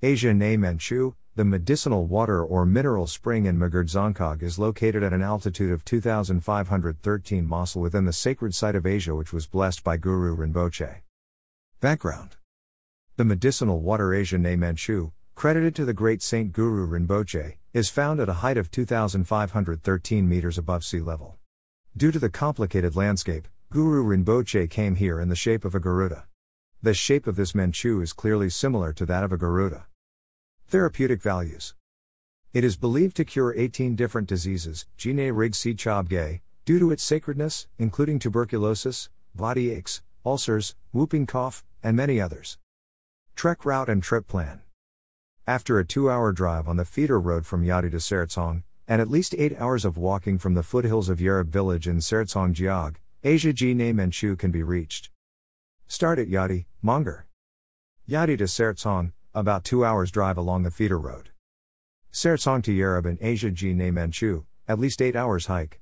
Aja Ney Menchu, the medicinal water or mineral spring in Mongar Dzongkhag is located at an altitude of 2,513 mosul within the sacred site of Aja, which was blessed by Guru Rinpoche. Background The medicinal water Aja Ney Menchu, credited to the great Saint Guru Rinpoche, is found at a height of 2,513 meters above sea level. Due to the complicated landscape, Guru Rinpoche came here in the shape of a Garuda. The shape of this Menchu is clearly similar to that of a Garuda. Therapeutic values. It is believed to cure 18 different diseases, Jine Rig Si Chob due to its sacredness, including tuberculosis, body aches, ulcers, whooping cough, and many others. Trek route and trip plan. After a two hour drive on the feeder road from Yadi to Sertsong, and at least eight hours of walking from the foothills of Yerab village in Sertsong Jiag, Aja Ji Menchu can be reached. Start at Yadi, Mongar. Yadi to Sertsong, about 2 hours drive along the feeder road. Sertsong to Yerab in Aja Ji Menchu, at least 8 hours hike.